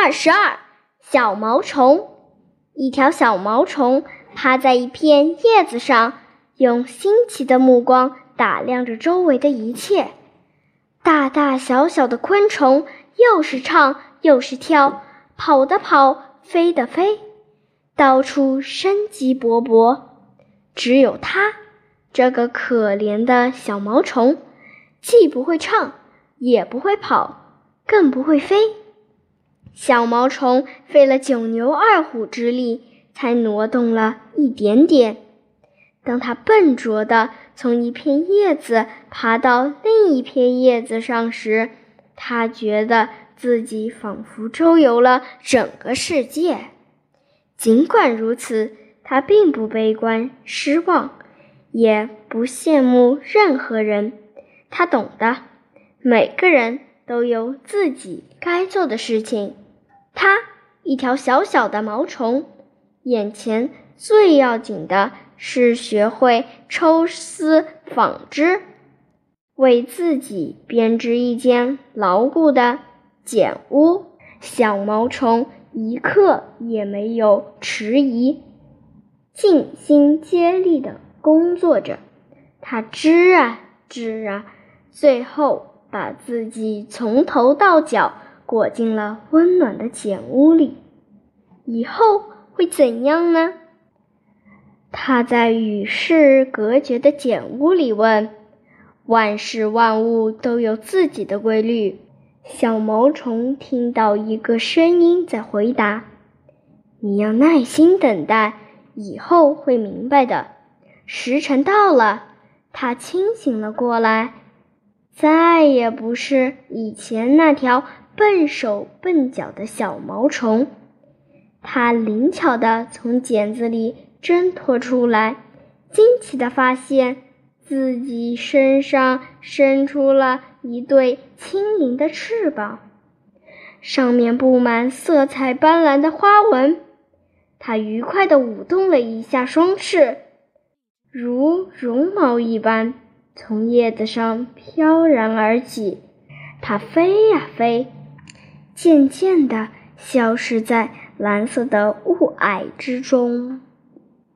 二十二，小毛虫。一条小毛虫趴在一片叶子上，用新奇的目光打量着周围的一切。大大小小的昆虫，又是唱又是跳，跑的跑，飞的飞，到处生机勃勃。只有它，这个可怜的小毛虫，既不会唱，也不会跑，更不会飞。小毛虫费了九牛二虎之力，才挪动了一点点。当它笨拙地从一片叶子爬到另一片叶子上时，它觉得自己仿佛周游了整个世界。尽管如此，它并不悲观失望，也不羡慕任何人。它懂得，每个人都有自己该做的事情。它一条小小的毛虫，眼前最要紧的是学会抽丝纺织，为自己编织一间牢固的茧屋。小毛虫一刻也没有迟疑，尽心竭力地工作着。它织啊织啊，最后把自己从头到脚。裹进了温暖的茧屋里，以后会怎样呢？他在与世隔绝的茧屋里问：“万事万物都有自己的规律。”小毛虫听到一个声音在回答：“你要耐心等待，以后会明白的。”时辰到了，他清醒了过来，再也不是以前那条。笨手笨脚的小毛虫，它灵巧地从茧子里挣脱出来，惊奇地发现自己身上伸出了一对轻盈的翅膀，上面布满色彩斑斓的花纹。它愉快地舞动了一下双翅，如绒毛一般从叶子上飘然而起。它飞呀飞。渐渐地消失在蓝色的雾霭之中。